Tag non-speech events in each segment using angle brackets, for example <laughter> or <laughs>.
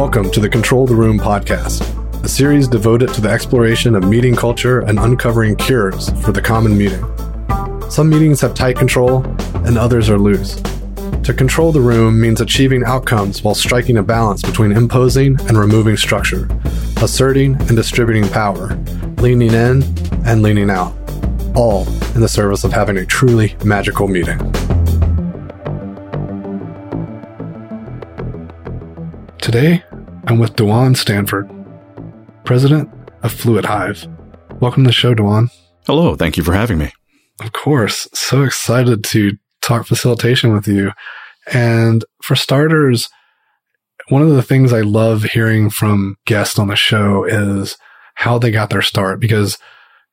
Welcome to the Control the Room podcast, a series devoted to the exploration of meeting culture and uncovering cures for the common meeting. Some meetings have tight control, and others are loose. To control the room means achieving outcomes while striking a balance between imposing and removing structure, asserting and distributing power, leaning in and leaning out, all in the service of having a truly magical meeting. Today, I'm with Dawan Stanford, president of Fluid Hive. Welcome to the show, Dawan. Hello, thank you for having me. Of course, so excited to talk facilitation with you. And for starters, one of the things I love hearing from guests on the show is how they got their start because,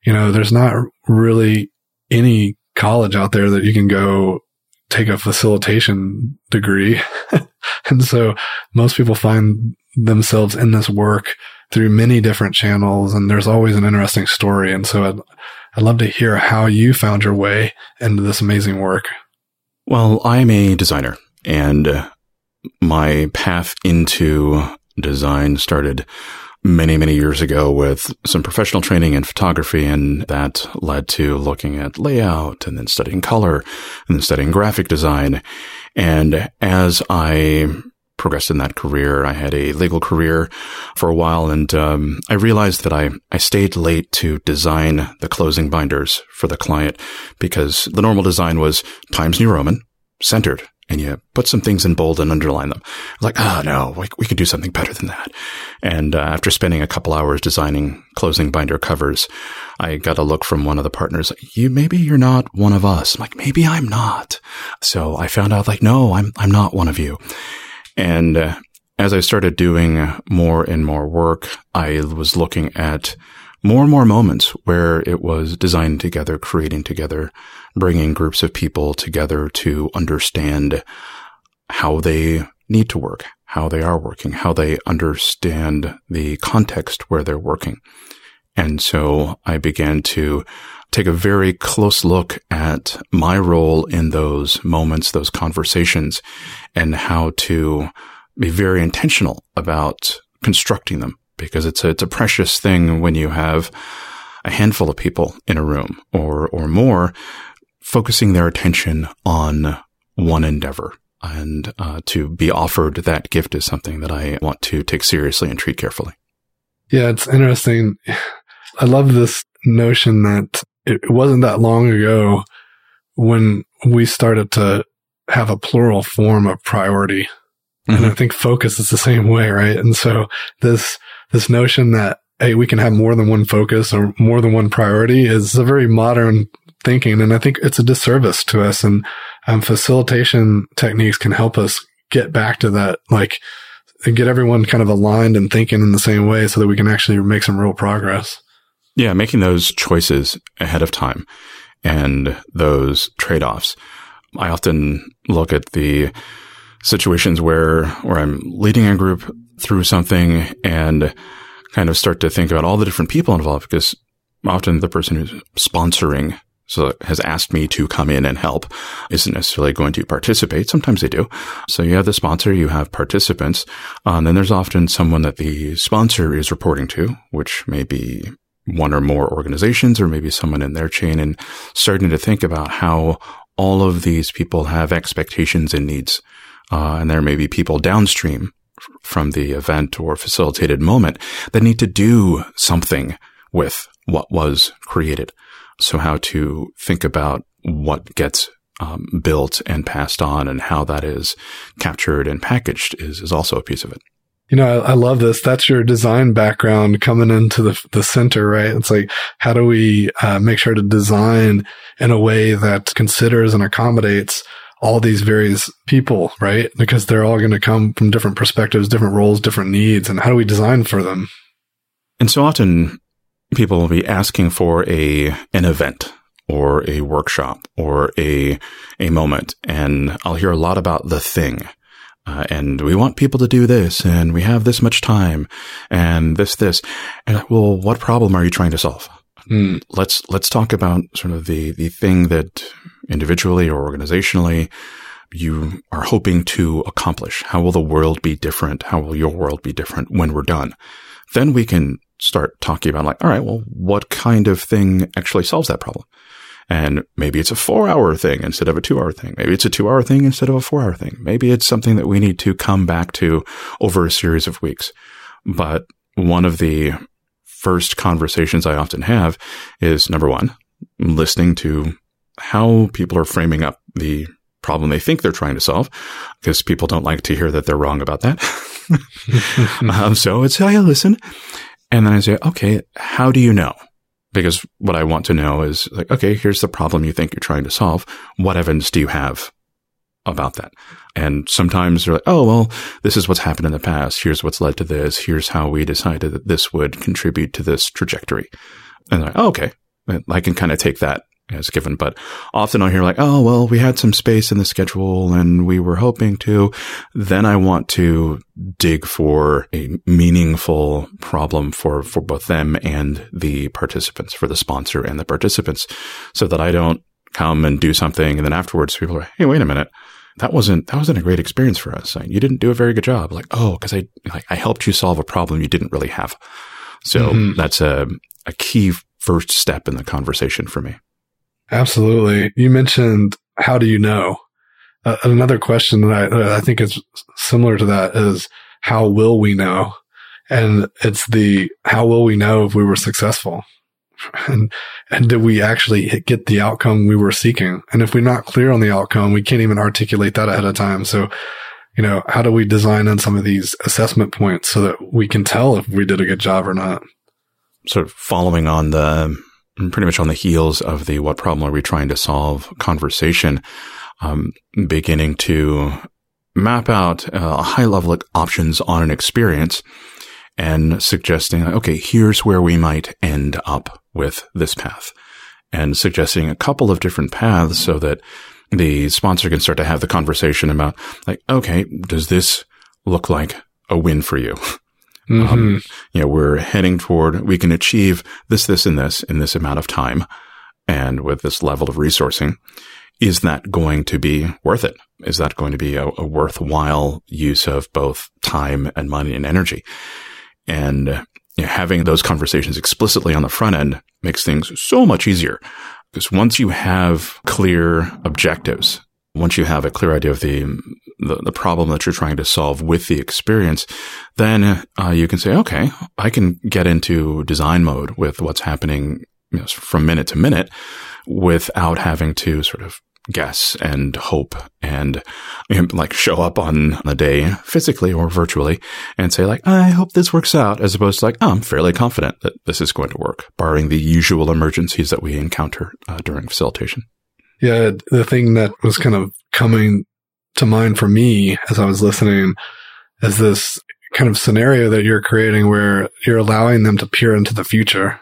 you know, there's not really any college out there that you can go take a facilitation degree. <laughs> and so most people find themselves in this work through many different channels and there's always an interesting story. And so I'd, I'd love to hear how you found your way into this amazing work. Well, I'm a designer and uh, my path into design started many, many years ago with some professional training in photography. And that led to looking at layout and then studying color and then studying graphic design. And as I progressed in that career, I had a legal career for a while. And um, I realized that I, I stayed late to design the closing binders for the client because the normal design was Times New Roman, centered, and you put some things in bold and underline them. Like, oh no, we, we could do something better than that. And uh, after spending a couple hours designing closing binder covers, I got a look from one of the partners. You maybe you're not one of us. I'm like, maybe I'm not. So I found out like, no, I'm I'm not one of you. And uh, as I started doing more and more work, I was looking at more and more moments where it was designing together, creating together, bringing groups of people together to understand how they need to work, how they are working, how they understand the context where they're working. And so I began to take a very close look at my role in those moments, those conversations, and how to be very intentional about constructing them because it's a, it's a precious thing when you have a handful of people in a room or, or more focusing their attention on one endeavor. And uh, to be offered that gift is something that I want to take seriously and treat carefully. Yeah, it's interesting. <sighs> I love this notion that it wasn't that long ago when we started to have a plural form of priority. Mm-hmm. And I think focus is the same way, right? And so this this notion that, hey, we can have more than one focus or more than one priority is a very modern thinking. And I think it's a disservice to us. And um, facilitation techniques can help us get back to that, like, get everyone kind of aligned and thinking in the same way so that we can actually make some real progress. Yeah, making those choices ahead of time and those trade offs. I often look at the situations where, where I'm leading a group through something and kind of start to think about all the different people involved because often the person who's sponsoring so has asked me to come in and help isn't necessarily going to participate. Sometimes they do. So you have the sponsor, you have participants, um, and then there's often someone that the sponsor is reporting to, which may be one or more organizations or maybe someone in their chain and starting to think about how all of these people have expectations and needs. Uh, and there may be people downstream from the event or facilitated moment that need to do something with what was created. So how to think about what gets um, built and passed on and how that is captured and packaged is, is also a piece of it. You know, I, I, love this. That's your design background coming into the the center, right? It's like, how do we uh, make sure to design in a way that considers and accommodates all these various people, right? Because they're all going to come from different perspectives, different roles, different needs. And how do we design for them? And so often people will be asking for a, an event or a workshop or a, a moment. And I'll hear a lot about the thing. Uh, and we want people to do this and we have this much time and this, this. And well, what problem are you trying to solve? Mm. Let's, let's talk about sort of the, the thing that individually or organizationally you are hoping to accomplish? How will the world be different? How will your world be different when we're done? Then we can start talking about like, all right, well, what kind of thing actually solves that problem? And maybe it's a four hour thing instead of a two hour thing. Maybe it's a two hour thing instead of a four hour thing. Maybe it's something that we need to come back to over a series of weeks. But one of the first conversations I often have is number one, listening to how people are framing up the problem they think they're trying to solve because people don't like to hear that they're wrong about that. <laughs> <laughs> um, so it's, I listen. And then I say, okay, how do you know? Because what I want to know is like, okay, here's the problem you think you're trying to solve. What evidence do you have about that? And sometimes they're like, oh, well, this is what's happened in the past. Here's what's led to this. Here's how we decided that this would contribute to this trajectory. And like, oh, okay. I can kind of take that as given. But often I'll hear like, oh, well, we had some space in the schedule and we were hoping to. Then I want to dig for a meaningful problem for, for both them and the participants, for the sponsor and the participants, so that I don't come and do something and then afterwards people are, hey, wait a minute. That wasn't that wasn't a great experience for us. You didn't do a very good job. Like, oh, because I like, I helped you solve a problem you didn't really have. So mm-hmm. that's a a key first step in the conversation for me. Absolutely. You mentioned how do you know? Uh, another question that I, I think is similar to that is how will we know? And it's the how will we know if we were successful? <laughs> And, and did we actually get the outcome we were seeking? And if we're not clear on the outcome, we can't even articulate that ahead of time. So, you know, how do we design in some of these assessment points so that we can tell if we did a good job or not? Sort of following on the pretty much on the heels of the what problem are we trying to solve conversation, um, beginning to map out uh, high level options on an experience and suggesting, okay, here's where we might end up with this path and suggesting a couple of different paths so that the sponsor can start to have the conversation about like, okay, does this look like a win for you? <laughs> Um, mm-hmm. Um, you know, we're heading toward, we can achieve this, this, and this in this amount of time. And with this level of resourcing, is that going to be worth it? Is that going to be a, a worthwhile use of both time and money and energy? And you know, having those conversations explicitly on the front end makes things so much easier. Because once you have clear objectives once you have a clear idea of the, the, the problem that you're trying to solve with the experience, then uh, you can say, okay, I can get into design mode with what's happening you know, from minute to minute without having to sort of guess and hope and you know, like show up on the day physically or virtually and say like, I hope this works out as opposed to like, oh, I'm fairly confident that this is going to work, barring the usual emergencies that we encounter uh, during facilitation. Yeah, the thing that was kind of coming to mind for me as I was listening is this kind of scenario that you're creating where you're allowing them to peer into the future.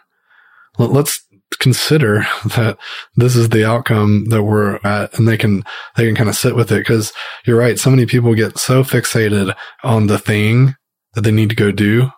Let's consider that this is the outcome that we're at and they can, they can kind of sit with it. Cause you're right. So many people get so fixated on the thing that they need to go do,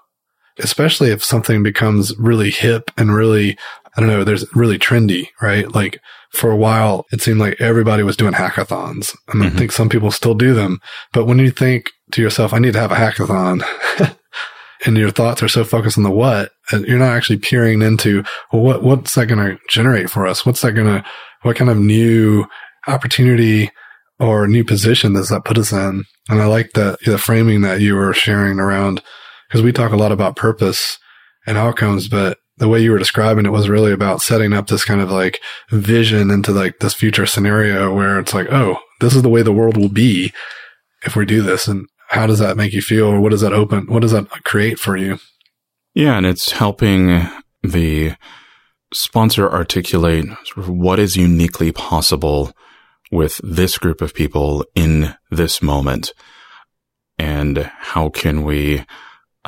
especially if something becomes really hip and really, I don't know, there's really trendy, right? Like for a while, it seemed like everybody was doing hackathons. And mm-hmm. I think some people still do them. But when you think to yourself, I need to have a hackathon, <laughs> and your thoughts are so focused on the what, you're not actually peering into, well, what, what's that going to generate for us? What's that going to, what kind of new opportunity or new position does that put us in? And I like that the framing that you were sharing around, because we talk a lot about purpose and outcomes, but the way you were describing it was really about setting up this kind of like vision into like this future scenario where it's like, oh, this is the way the world will be if we do this. And how does that make you feel? Or what does that open? What does that create for you? Yeah. And it's helping the sponsor articulate sort of what is uniquely possible with this group of people in this moment. And how can we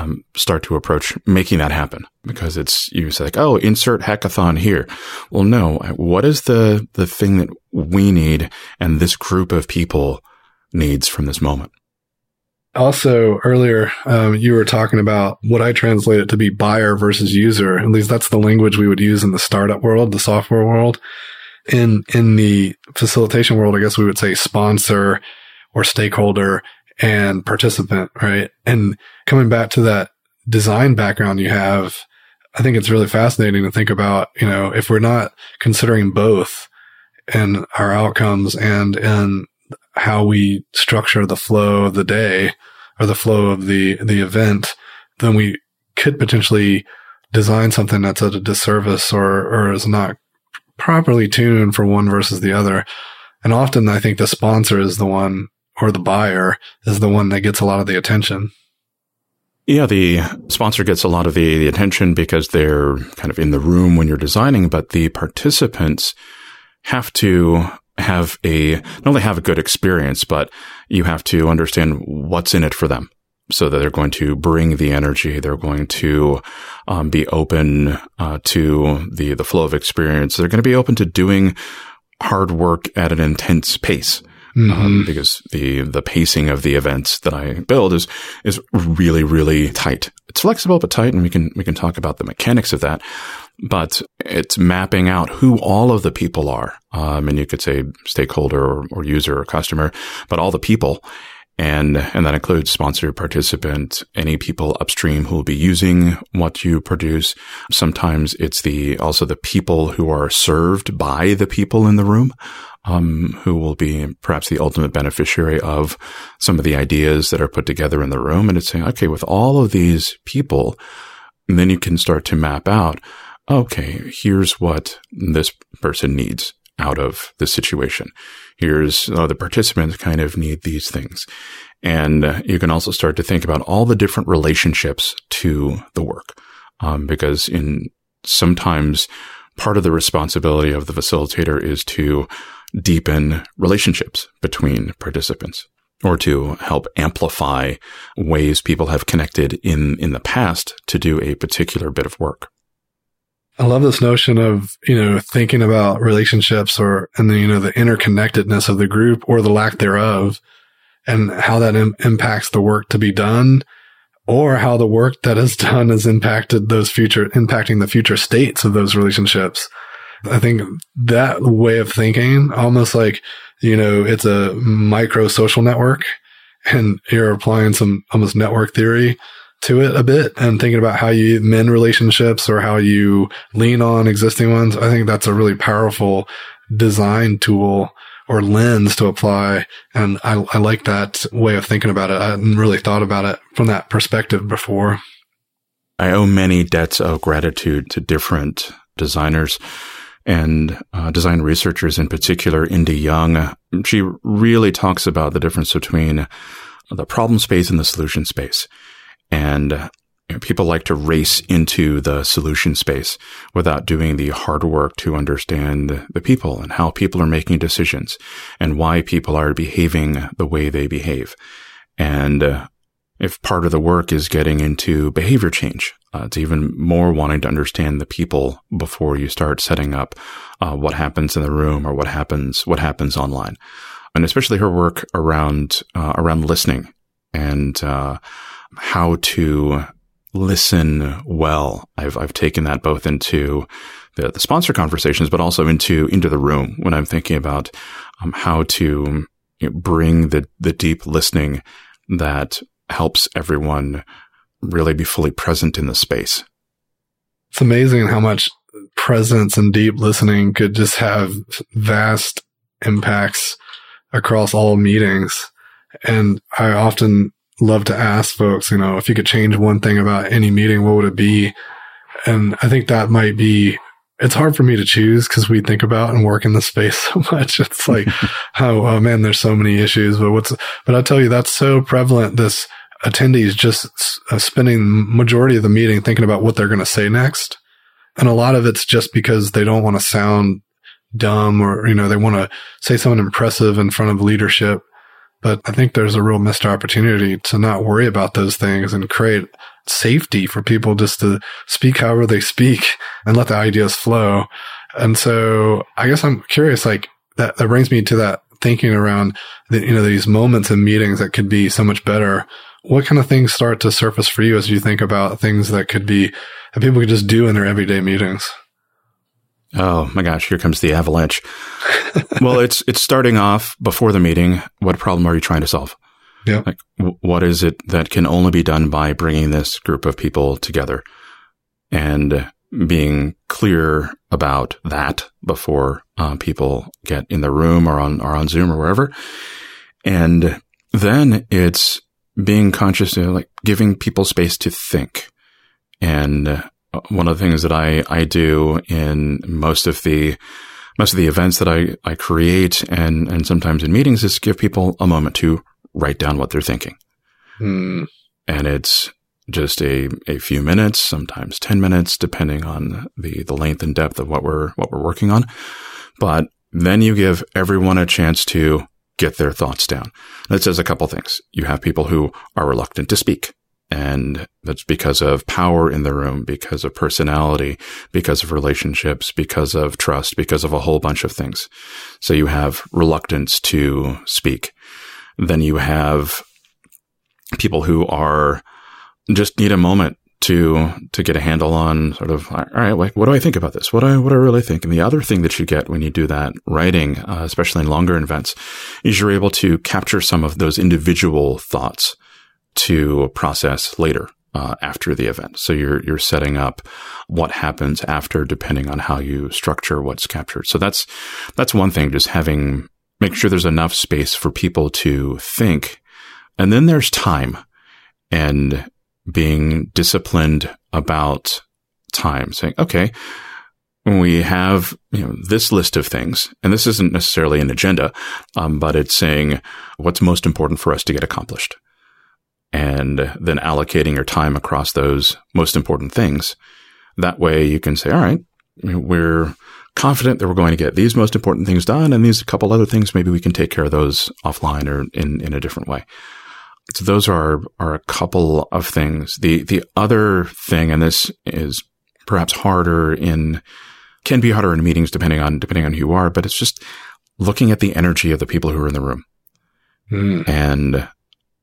um, start to approach making that happen because it's you say like oh insert hackathon here. Well no what is the the thing that we need and this group of people needs from this moment? Also earlier um, you were talking about what i translate it to be buyer versus user. At least that's the language we would use in the startup world the software world. In, in the facilitation world, I guess we would say sponsor or stakeholder and participant, right? And coming back to that design background you have, I think it's really fascinating to think about, you know, if we're not considering both in our outcomes and in how we structure the flow of the day or the flow of the, the event, then we could potentially design something that's at a disservice or, or is not properly tuned for one versus the other. And often I think the sponsor is the one or the buyer is the one that gets a lot of the attention. Yeah, the sponsor gets a lot of the, the, attention because they're kind of in the room when you're designing, but the participants have to have a, not only have a good experience, but you have to understand what's in it for them so that they're going to bring the energy. They're going to um, be open uh, to the the flow of experience. They're going to be open to doing hard work at an intense pace. Um, mm-hmm. Um, because the the pacing of the events that I build is is really really tight. It's flexible but tight, and we can we can talk about the mechanics of that. But it's mapping out who all of the people are, um, and you could say stakeholder or, or user or customer, but all the people, and, and that includes sponsor, participant, any people upstream who will be using what you produce. Sometimes it's the, also the people who are served by the people in the room. Um, who will be perhaps the ultimate beneficiary of some of the ideas that are put together in the room. And it's saying, okay, with all of these people, then you can start to map out, okay, here's what this person needs out of the situation. Here's uh, the participants kind of need these things. And uh, you can also start to think about all the different relationships to the work. Um, because in sometimes part of the responsibility of the facilitator is to deepen relationships between participants or to help amplify ways people have connected in, in the past to do a particular bit of work. I love this notion of, you know, thinking about relationships or, and then, you know, the interconnectedness of the group or the lack thereof and how that Im- impacts the work to be done or how the work that is <laughs> done has impacted those future, impacting the future states of those relationships. I think that way of thinking, almost like, you know, it's a micro social network and you're applying some almost network theory to it a bit and thinking about how you mend relationships or how you lean on existing ones. I think that's a really powerful design tool or lens to apply. And I, I like that way of thinking about it. I hadn't really thought about it from that perspective before. I owe many debts of gratitude to different designers and uh, design researchers in particular, Indy Young. She really talks about the difference between the problem space and the solution space. And you know, people like to race into the solution space without doing the hard work to understand the people and how people are making decisions and why people are behaving the way they behave. And uh, if part of the work is getting into behavior change, uh, it's even more wanting to understand the people before you start setting up uh, what happens in the room or what happens what happens online, and especially her work around uh, around listening and uh, how to listen well. I've, I've taken that both into the, the sponsor conversations, but also into, into the room when I'm thinking about um, how to you know, bring the, the deep listening that helps everyone really be fully present in the space. It's amazing how much presence and deep listening could just have vast impacts across all meetings. And I often love to ask folks, you know, if you could change one thing about any meeting, what would it be? And I think that might be, it's hard for me to choose because we think about and work in the space <laughs> so much. It's like, <laughs> oh, oh man, there's so many issues, but what's, but I tell you, that's so prevalent. This attendees just uh, spending majority of the meeting thinking about what they're going to say next. And a lot of it's just because they don't want to sound dumb or, you know, they want to say something impressive in front of leadership. But I think there's a real missed opportunity to not worry about those things and create safety for people just to speak however they speak <laughs> and let the ideas flow. And so I guess I'm curious, like that, that brings me to that thinking around the, you know, these moments in meetings that could be so much better. What kind of things start to surface for you as you think about things that could be, that people could just do in their everyday meetings? Oh my gosh, here comes the avalanche. well, it's it's starting off before the meeting. What problem are you trying to solve? Yeah. Like, w- what is it that can only be done by bringing this group of people together and being clear about that before uh, people get in the room or on or on Zoom or wherever, and then it's being conscious of like giving people space to think. And uh, one of the things that I, I do in most of the most of the events that I, I create and, and sometimes in meetings is give people a moment to write down what they're thinking. Mm. And it's just a, a few minutes, sometimes 10 minutes, depending on the, the length and depth of what we're, what we're working on. But then you give everyone a chance to get their thoughts down. That says a couple things. You have people who are reluctant to speak. And that's because of power in the room, because of personality, because of relationships, because of trust, because of a whole bunch of things. So you have reluctance to speak. Then you have people who are just need a moment to to get a handle on sort of all right like what do i think about this? What do i what do i really think? And the other thing that you get when you do that writing uh, especially in longer events is you're able to capture some of those individual thoughts to process later uh, after the event. So you're you're setting up what happens after depending on how you structure what's captured. So that's that's one thing just having make sure there's enough space for people to think. And then there's time. And being disciplined about time, saying, okay, we have you know this list of things, and this isn't necessarily an agenda, um, but it's saying what's most important for us to get accomplished, and then allocating your time across those most important things. That way, you can say, all right, we're confident that we're going to get these most important things done, and these couple other things maybe we can take care of those offline or in in a different way. So those are are a couple of things. The the other thing, and this is perhaps harder in can be harder in meetings depending on depending on who you are, but it's just looking at the energy of the people who are in the room Mm. and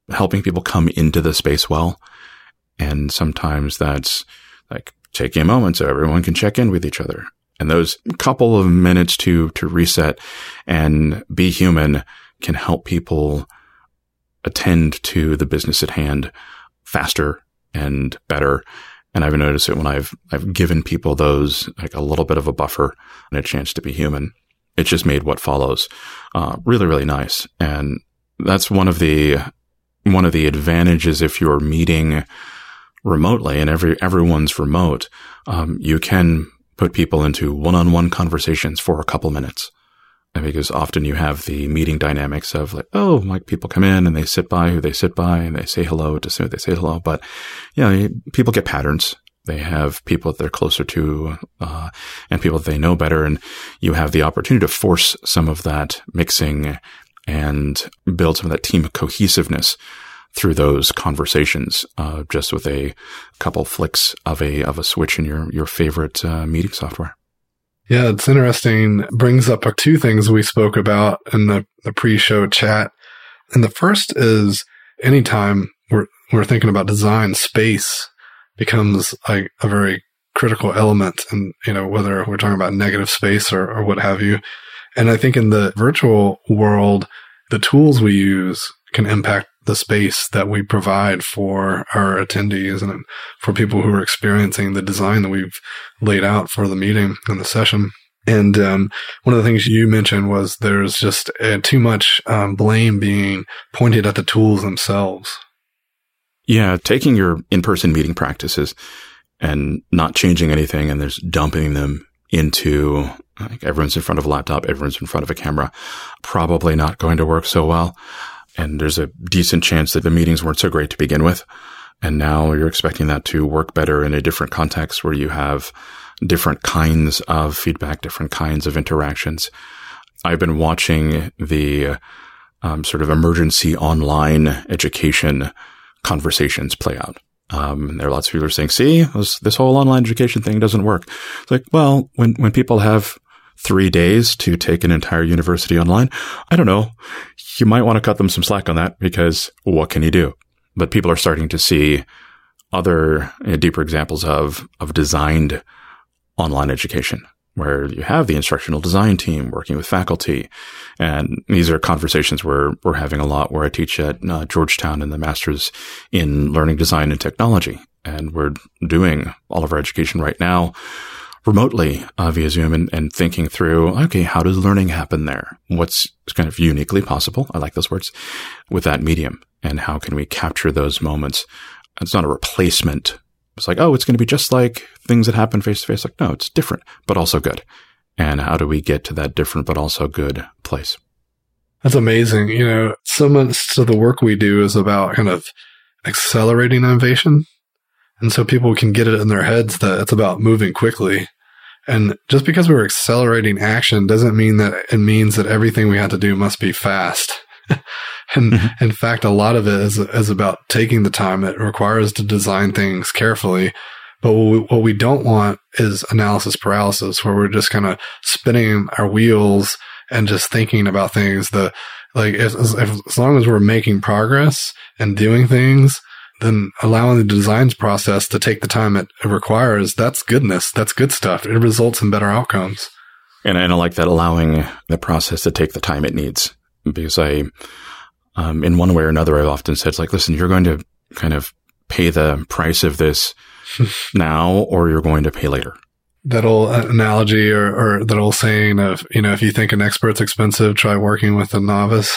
helping people come into the space well. And sometimes that's like taking a moment so everyone can check in with each other. And those couple of minutes to to reset and be human can help people attend to the business at hand faster and better. And I've noticed it when I've I've given people those like a little bit of a buffer and a chance to be human. It's just made what follows uh, really really nice. And that's one of the one of the advantages if you're meeting remotely and every everyone's remote. Um, you can put people into one-on-one conversations for a couple minutes because often you have the meeting dynamics of like, oh, like people come in and they sit by who they sit by and they say hello to who they say hello. But, you know, people get patterns. They have people that they're closer to, uh, and people that they know better. And you have the opportunity to force some of that mixing and build some of that team cohesiveness through those conversations, uh, just with a couple flicks of a, of a switch in your, your favorite, uh, meeting software. Yeah, it's interesting. Brings up two things we spoke about in the, the pre-show chat. And the first is anytime we're, we're thinking about design, space becomes like a very critical element. And, you know, whether we're talking about negative space or, or what have you. And I think in the virtual world, the tools we use can impact the space that we provide for our attendees and for people who are experiencing the design that we've laid out for the meeting and the session. And um, one of the things you mentioned was there's just uh, too much um, blame being pointed at the tools themselves. Yeah, taking your in-person meeting practices and not changing anything and there's dumping them into like everyone's in front of a laptop, everyone's in front of a camera, probably not going to work so well. And there's a decent chance that the meetings weren't so great to begin with. And now you're expecting that to work better in a different context where you have different kinds of feedback, different kinds of interactions. I've been watching the um, sort of emergency online education conversations play out. Um, there are lots of people who are saying, see, this, this whole online education thing doesn't work. It's like, well, when, when people have three days to take an entire university online, I don't know. You might want to cut them some slack on that because what can you do? But people are starting to see other uh, deeper examples of, of designed online education where you have the instructional design team working with faculty. And these are conversations where we're having a lot where I teach at uh, Georgetown in the master's in learning design and technology. And we're doing all of our education right now remotely uh, via Zoom and, and thinking through, okay, how does learning happen there? What's kind of uniquely possible? I like those words with that medium. And how can we capture those moments? It's not a replacement. It's like, oh, it's going to be just like things that happen face to face. Like, no, it's different, but also good. And how do we get to that different, but also good place? That's amazing. You know, so much of the work we do is about kind of accelerating innovation. And so people can get it in their heads that it's about moving quickly. And just because we're accelerating action doesn't mean that it means that everything we have to do must be fast. <laughs> and mm-hmm. in fact, a lot of it is, is about taking the time it requires to design things carefully. But what we, what we don't want is analysis paralysis where we're just kind of spinning our wheels and just thinking about things that like if, if, as long as we're making progress and doing things, then allowing the designs process to take the time it requires, that's goodness. That's good stuff. It results in better outcomes. And, and I like that allowing the process to take the time it needs because I, um, in one way or another, I've often said, it's like, listen, you're going to kind of pay the price of this <laughs> now or you're going to pay later. That old analogy or, or that old saying of, you know, if you think an expert's expensive, try working with a novice.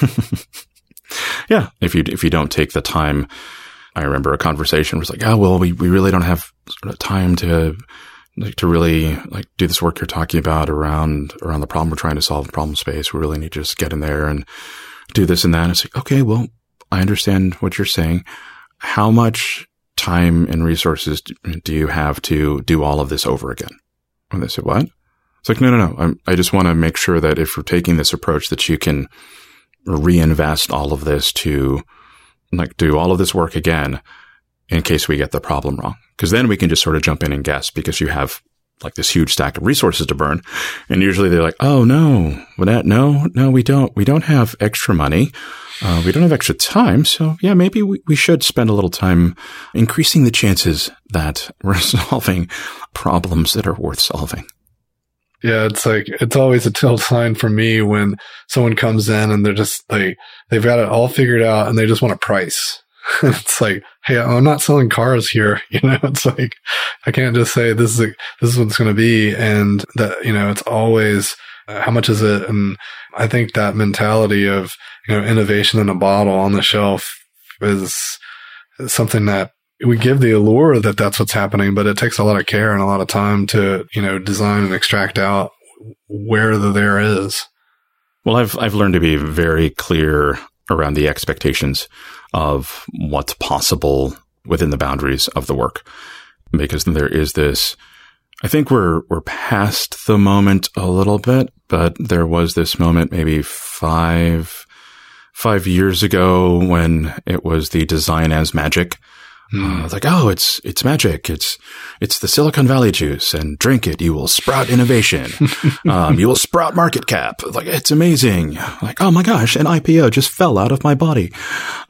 <laughs> yeah. If you, if you don't take the time, I remember a conversation was like, oh, well, we, we really don't have sort of time to, like, to really like do this work you're talking about around, around the problem we're trying to solve, problem space. We really need to just get in there and do this and that. And it's like, okay, well, I understand what you're saying. How much time and resources do you have to do all of this over again? And they said, what? It's like, no, no, no. I'm, i just want to make sure that if you're taking this approach that you can reinvest all of this to like do all of this work again in case we get the problem wrong. Cause then we can just sort of jump in and guess because you have like this huge stack of resources to burn. And usually they're like, Oh no, that, no, no, we don't, we don't have extra money. Uh, we don't have extra time. So yeah, maybe we, we should spend a little time increasing the chances that we're <laughs> solving problems that are worth solving. Yeah, it's like it's always a tell sign for me when someone comes in and they're just like they've got it all figured out and they just want a price. <laughs> it's like, hey, I'm not selling cars here. <laughs> You know, it's like I can't just say this is a, this is what it's going to be, and that you know, it's always uh, how much is it? And I think that mentality of you know innovation in a bottle on the shelf is something that we give the allure that that's what's happening, but it takes a lot of care and a lot of time to, you know, design and extract out where the there is. Well, I've, I've learned to be very clear around the expectations of what's possible within the boundaries of the work because there is this, I think we're, we're past the moment a little bit, but there was this moment maybe five, five years ago when it was the design as magic Mm. Uh, like, oh, it's, it's magic. It's, it's the Silicon Valley juice and drink it. You will sprout innovation. <laughs> um, you will sprout market cap. Like, it's amazing. Like, oh my gosh, an IPO just fell out of my body.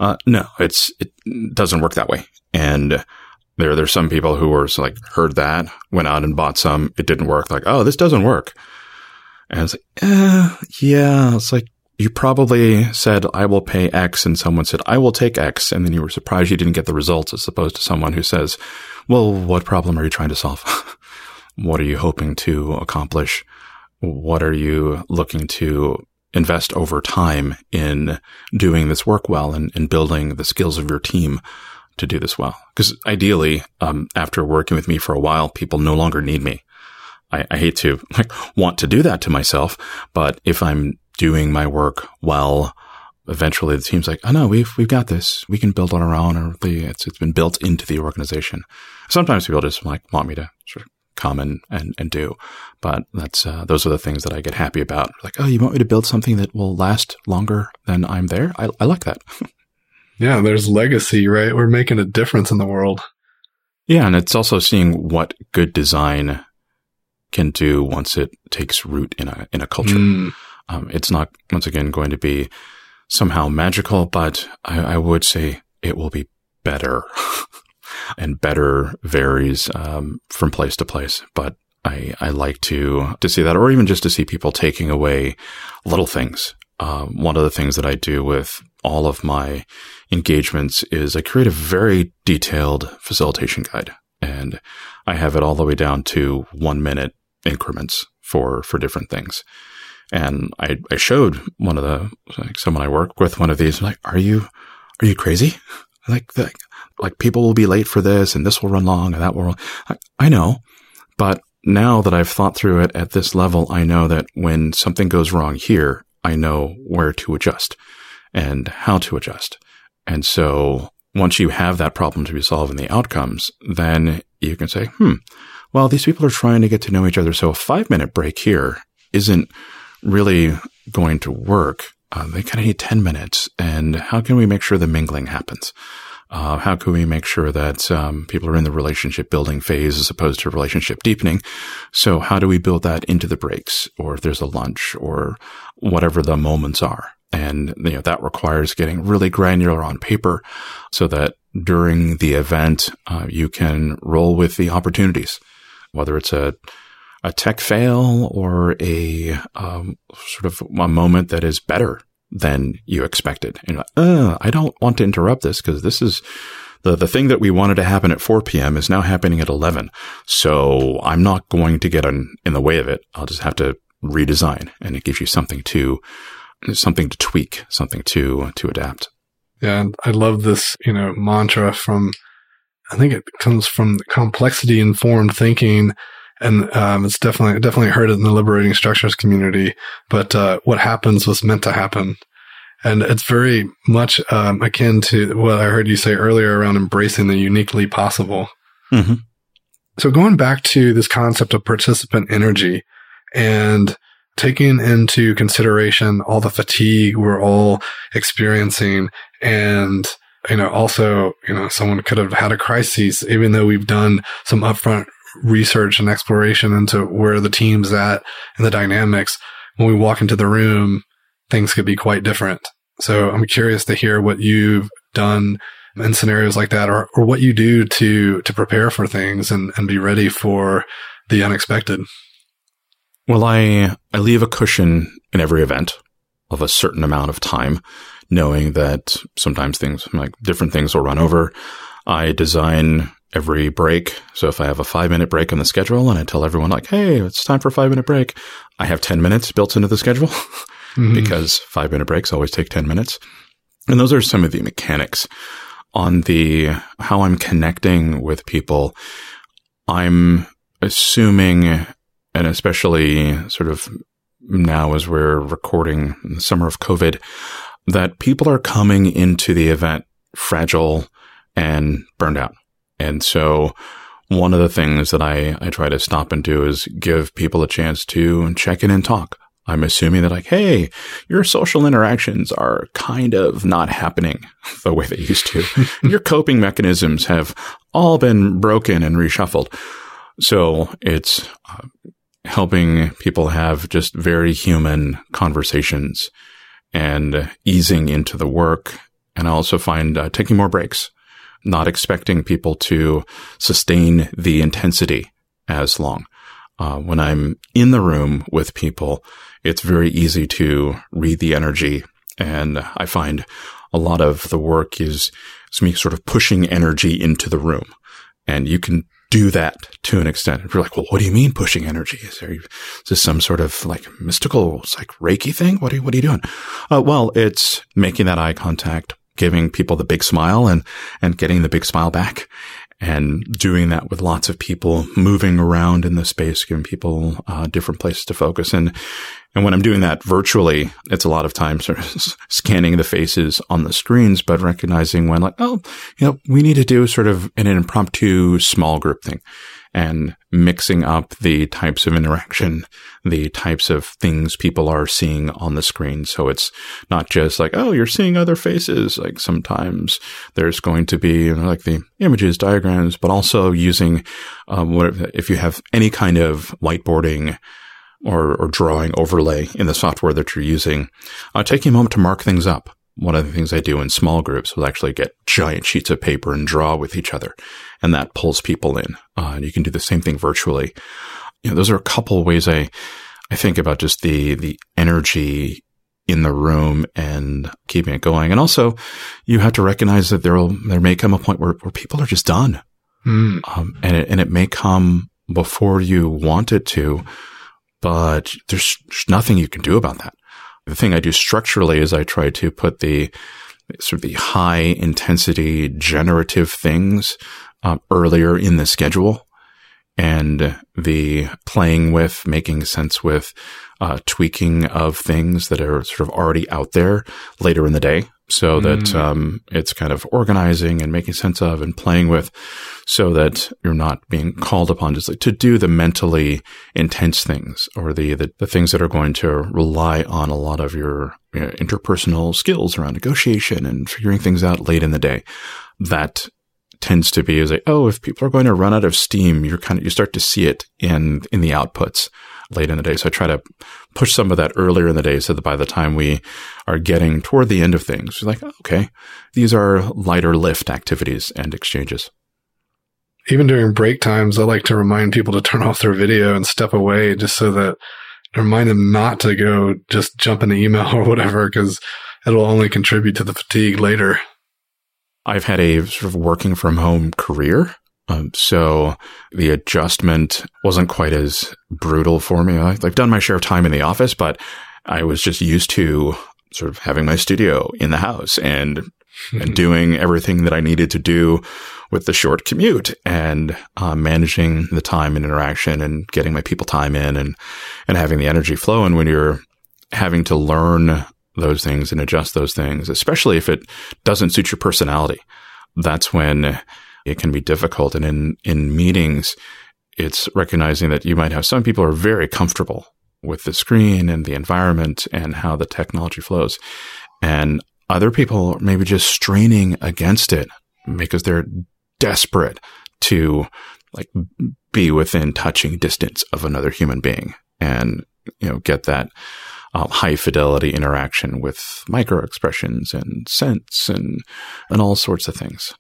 Uh, no, it's, it doesn't work that way. And there, there's some people who were like, heard that, went out and bought some. It didn't work. Like, oh, this doesn't work. And it's like, eh, yeah. It's like, you probably said, I will pay X, and someone said, I will take X, and then you were surprised you didn't get the results as opposed to someone who says, well, what problem are you trying to solve? <laughs> what are you hoping to accomplish? What are you looking to invest over time in doing this work well and, and building the skills of your team to do this well? Because ideally, um, after working with me for a while, people no longer need me. I, I hate to <laughs> like want to do that to myself, but if I'm doing my work well, eventually the team's like, oh no, we've, we've got this. We can build on our own or the, it's, it's been built into the organization. Sometimes people just like want me to sort of come and, and, and do, but that's, uh, those are the things that I get happy about. Like, oh, you want me to build something that will last longer than I'm there? I, I like that. <laughs> yeah. There's legacy, right? We're making a difference in the world. Yeah. And it's also seeing what good design can do once it takes root in a, in a culture. Mm. Um, it's not, once again, going to be somehow magical, but I, I would say it will be better. <laughs> and better varies um, from place to place. But I, I like to, to see that, or even just to see people taking away little things. Uh, one of the things that I do with all of my engagements is I create a very detailed facilitation guide and I have it all the way down to one minute increments for, for different things. And I, I showed one of the, like someone I work with one of these, I'm like, are you, are you crazy? Like, like, like people will be late for this and this will run long and that will, I, I know, but now that I've thought through it at this level, I know that when something goes wrong here, I know where to adjust and how to adjust. And so once you have that problem to be solved in the outcomes, then you can say, hmm, well, these people are trying to get to know each other. So a five minute break here isn't really going to work. Uh, they kind of need 10 minutes. And how can we make sure the mingling happens? Uh, how can we make sure that um, people are in the relationship building phase as opposed to relationship deepening? So how do we build that into the breaks or if there's a lunch or whatever the moments are? And you know, that requires getting really granular on paper so that during the event, uh, you can roll with the opportunities, whether it's a, a tech fail or a um, sort of a moment that is better than you expected. And like, uh, I don't want to interrupt this because this is the, the thing that we wanted to happen at 4 p.m. is now happening at 11. So I'm not going to get in, in the way of it. I'll just have to redesign and it gives you something to something to tweak, something to to adapt. Yeah, and I love this, you know, mantra from I think it comes from complexity informed thinking and um, it's definitely definitely heard it in the liberating structures community. But uh, what happens was meant to happen, and it's very much um, akin to what I heard you say earlier around embracing the uniquely possible. Mm-hmm. So going back to this concept of participant energy and taking into consideration all the fatigue we're all experiencing and you know also you know someone could have had a crisis even though we've done some upfront research and exploration into where the team's at and the dynamics when we walk into the room things could be quite different so i'm curious to hear what you've done in scenarios like that or, or what you do to to prepare for things and, and be ready for the unexpected well, I, I leave a cushion in every event of a certain amount of time, knowing that sometimes things like different things will run over. I design every break. So if I have a five minute break on the schedule and I tell everyone like, Hey, it's time for a five minute break. I have 10 minutes built into the schedule <laughs> mm-hmm. because five minute breaks always take 10 minutes. And those are some of the mechanics on the how I'm connecting with people. I'm assuming and especially sort of now as we're recording in the summer of COVID, that people are coming into the event fragile and burned out. And so one of the things that I, I try to stop and do is give people a chance to check in and talk. I'm assuming that like, hey, your social interactions are kind of not happening <laughs> the way they used to. <laughs> your coping mechanisms have all been broken and reshuffled. So it's uh, helping people have just very human conversations and easing into the work. And I also find uh, taking more breaks, not expecting people to sustain the intensity as long. Uh, when I'm in the room with people, it's very easy to read the energy. And I find a lot of the work is, is me sort of pushing energy into the room. And you can do that to an extent. If You're like, well, what do you mean pushing energy? Is there, is this some sort of like mystical, like Reiki thing? What are you, what are you doing? Uh, well, it's making that eye contact, giving people the big smile and, and getting the big smile back and doing that with lots of people moving around in the space, giving people uh, different places to focus. And and when I'm doing that virtually, it's a lot of times sort of <laughs> scanning the faces on the screens, but recognizing when like, oh, you know, we need to do sort of an impromptu small group thing and mixing up the types of interaction, the types of things people are seeing on the screen. So it's not just like, oh, you're seeing other faces. Like sometimes there's going to be like the images, diagrams, but also using, um, if you have any kind of whiteboarding, or, or drawing overlay in the software that you're using, uh, taking a moment to mark things up. One of the things I do in small groups is actually get giant sheets of paper and draw with each other. And that pulls people in. Uh, and you can do the same thing virtually. you know, those are a couple of ways I, I think about just the, the energy in the room and keeping it going. And also you have to recognize that there will, there may come a point where, where people are just done. Mm. Um, and it, and it may come before you want it to, but there's nothing you can do about that. The thing I do structurally is I try to put the sort of the high intensity generative things um, earlier in the schedule. And the playing with, making sense with, uh, tweaking of things that are sort of already out there later in the day so that mm. um, it's kind of organizing and making sense of and playing with so that you're not being called upon just like to do the mentally intense things or the, the, the things that are going to rely on a lot of your you know, interpersonal skills around negotiation and figuring things out late in the day. That tends to be is like, oh, if people are going to run out of steam, you're kind of, you start to see it in, in the outputs late in the day. So I try to push some of that earlier in the day so that by the time we are getting toward the end of things, we're like, okay, these are lighter lift activities and exchanges. Even during break times, I like to remind people to turn off their video and step away just so that remind them not to go just jump in the email <laughs> or whatever, because it'll only contribute to the fatigue later. I've had a sort of working from home career. Um, so the adjustment wasn't quite as brutal for me. I, I've done my share of time in the office, but I was just used to sort of having my studio in the house and and doing everything that I needed to do with the short commute and uh, managing the time and interaction and getting my people time in and and having the energy flow. And when you're having to learn those things and adjust those things, especially if it doesn't suit your personality. That's when it can be difficult. And in, in meetings, it's recognizing that you might have some people are very comfortable with the screen and the environment and how the technology flows. And other people maybe just straining against it because they're desperate to like be within touching distance of another human being and, you know, get that um, high fidelity interaction with micro expressions and scents and and all sorts of things.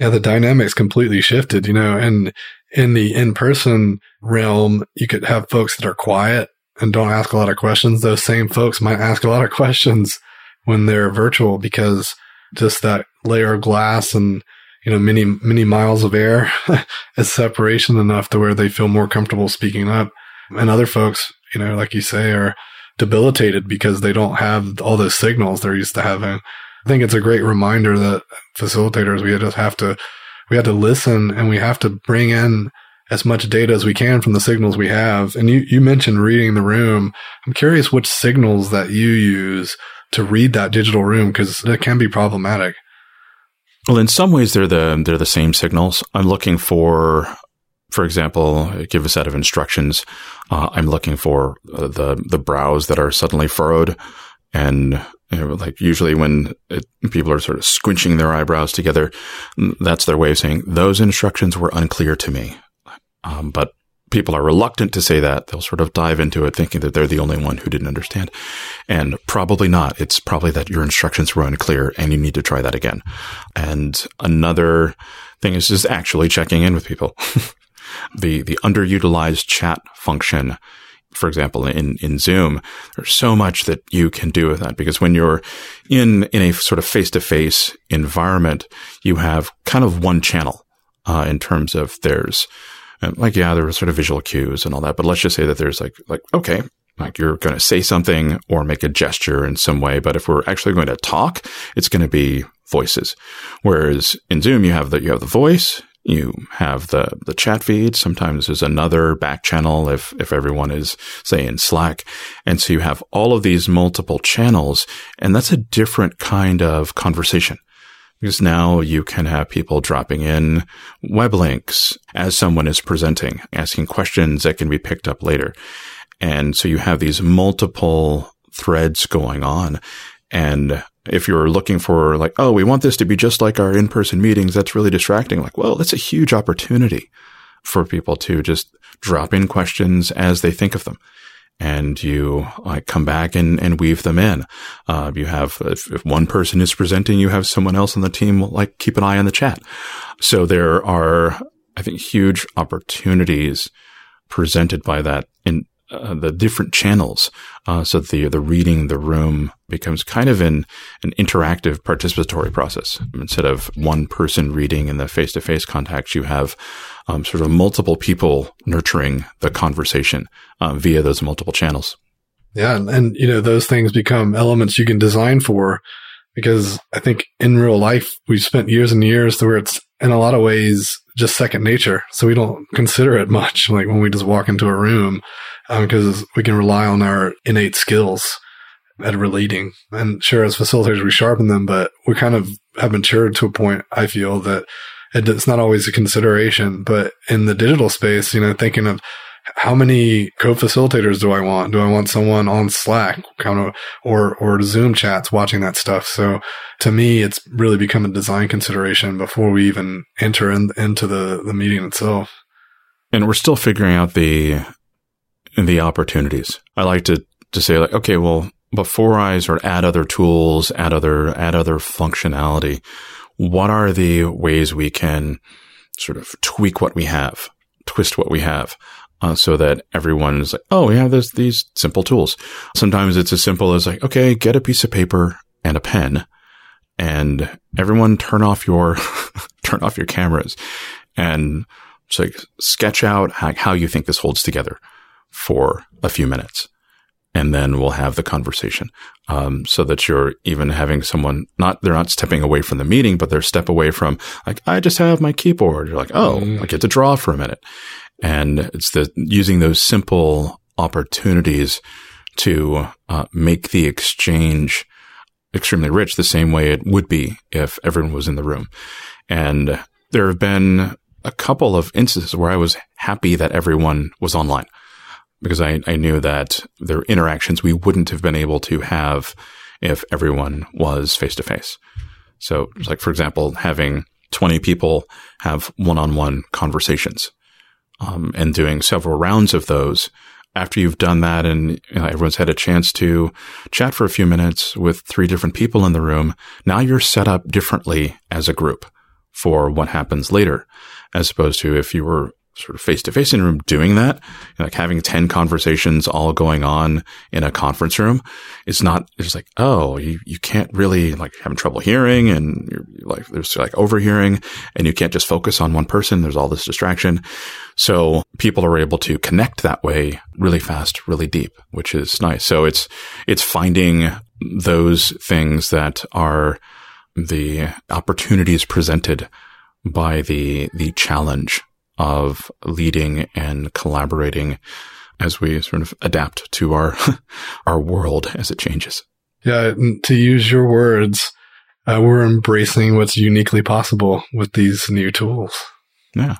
Yeah, the dynamics completely shifted, you know, and in the in person realm, you could have folks that are quiet and don't ask a lot of questions. Those same folks might ask a lot of questions when they're virtual because just that layer of glass and you know many many miles of air <laughs> is separation enough to where they feel more comfortable speaking up and other folks you know like you say are debilitated because they don't have all the signals they're used to having. I think it's a great reminder that facilitators, we just have to, we have to listen and we have to bring in as much data as we can from the signals we have. And you, you mentioned reading the room. I'm curious which signals that you use to read that digital room because it can be problematic. Well, in some ways, they're the they're the same signals. I'm looking for for example, give a set of instructions. Uh, I'm looking for uh, the the brows that are suddenly furrowed, and you know, like usually when it, people are sort of squinching their eyebrows together, that's their way of saying those instructions were unclear to me. Um, but people are reluctant to say that. They'll sort of dive into it thinking that they're the only one who didn't understand. And probably not. It's probably that your instructions were unclear and you need to try that again. And another thing is just actually checking in with people. <laughs> the, the underutilized chat function, for example, in, in Zoom, there's so much that you can do with that because when you're in, in a sort of face to face environment, you have kind of one channel, uh, in terms of there's, uh, like, yeah, there are sort of visual cues and all that, but let's just say that there's like, like, okay, like you're going to say something or make a gesture in some way. But if we're actually going to talk, it's going to be voices. Whereas in Zoom, you have the, you have the voice, you have the, the chat feed. Sometimes there's another back channel if, if everyone is, say, in Slack. And so you have all of these multiple channels, and that's a different kind of conversation. Because now you can have people dropping in web links as someone is presenting, asking questions that can be picked up later. And so you have these multiple threads going on. And if you're looking for like, oh, we want this to be just like our in-person meetings, that's really distracting. Like, well, that's a huge opportunity for people to just drop in questions as they think of them. And you like come back and, and weave them in. Uh, you have, if, if one person is presenting, you have someone else on the team like keep an eye on the chat. So there are, I think, huge opportunities presented by that uh, the different channels, uh, so the the reading the room becomes kind of an an interactive participatory process. Instead of one person reading in the face to face contact, you have um, sort of multiple people nurturing the conversation uh, via those multiple channels. Yeah, and, and you know those things become elements you can design for because I think in real life we've spent years and years to where it's in a lot of ways just second nature. So we don't consider it much like when we just walk into a room because um, we can rely on our innate skills at relating. And sure, as facilitators, we sharpen them, but we kind of have matured to a point, I feel, that it's not always a consideration. But in the digital space, you know, thinking of how many co-facilitators do I want? Do I want someone on Slack kind of or or Zoom chats watching that stuff? So to me, it's really become a design consideration before we even enter in, into the the meeting itself. And we're still figuring out the the opportunities. I like to to say like, okay, well, before I sort of add other tools, add other add other functionality, what are the ways we can sort of tweak what we have, twist what we have? Uh, so that everyone's like, oh, yeah, there's these simple tools. Sometimes it's as simple as like, okay, get a piece of paper and a pen and everyone turn off your, <laughs> turn off your cameras and like sketch out how, how you think this holds together for a few minutes. And then we'll have the conversation. Um, so that you're even having someone not, they're not stepping away from the meeting, but they're step away from like, I just have my keyboard. You're like, oh, mm. I get to draw for a minute. And it's the using those simple opportunities to uh, make the exchange extremely rich the same way it would be if everyone was in the room. And there have been a couple of instances where I was happy that everyone was online because I, I knew that there were interactions we wouldn't have been able to have if everyone was face to face. So, like, for example, having 20 people have one on one conversations um, and doing several rounds of those. After you've done that and you know, everyone's had a chance to chat for a few minutes with three different people in the room, now you're set up differently as a group for what happens later, as opposed to if you were sort of face to face in a room doing that, like having 10 conversations all going on in a conference room. It's not, it's like, oh, you, you can't really like having trouble hearing and you're like, there's like overhearing and you can't just focus on one person. There's all this distraction. So people are able to connect that way really fast, really deep, which is nice. So it's, it's finding those things that are the opportunities presented by the, the challenge of leading and collaborating as we sort of adapt to our <laughs> our world as it changes. Yeah, to use your words, uh, we're embracing what's uniquely possible with these new tools. Yeah.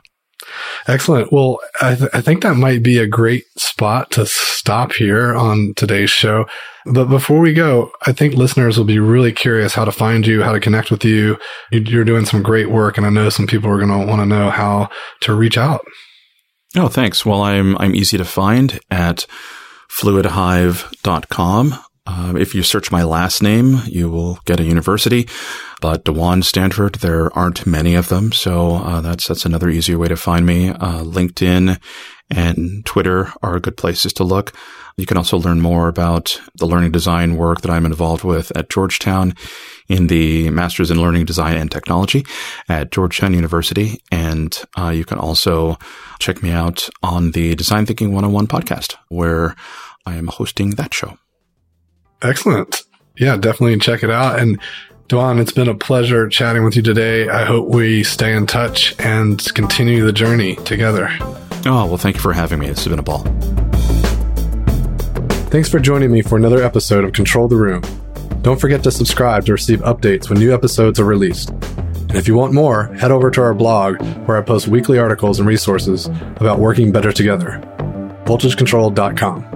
Excellent. Well, I, th- I, think that might be a great spot to stop here on today's show. But before we go, I think listeners will be really curious how to find you, how to connect with you. You're doing some great work, and I know some people are going to want to know how to reach out. Oh, thanks. Well, I'm I'm easy to find at fluidhive.com. Um, if you search my last name, you will get a university. But Dawan Stanford, there aren't many of them, so uh, that's that's another easier way to find me. Uh, LinkedIn and Twitter are good places to look. You can also learn more about the learning design work that I'm involved with at Georgetown in the Masters in Learning Design and Technology at Georgetown University. And uh, you can also check me out on the Design Thinking 101 podcast, where I am hosting that show. Excellent. Yeah, definitely check it out. And Dawan, it's been a pleasure chatting with you today. I hope we stay in touch and continue the journey together. Oh, well, thank you for having me. This has been a ball. Thanks for joining me for another episode of Control the Room. Don't forget to subscribe to receive updates when new episodes are released. And if you want more, head over to our blog where I post weekly articles and resources about working better together. VoltageControl.com.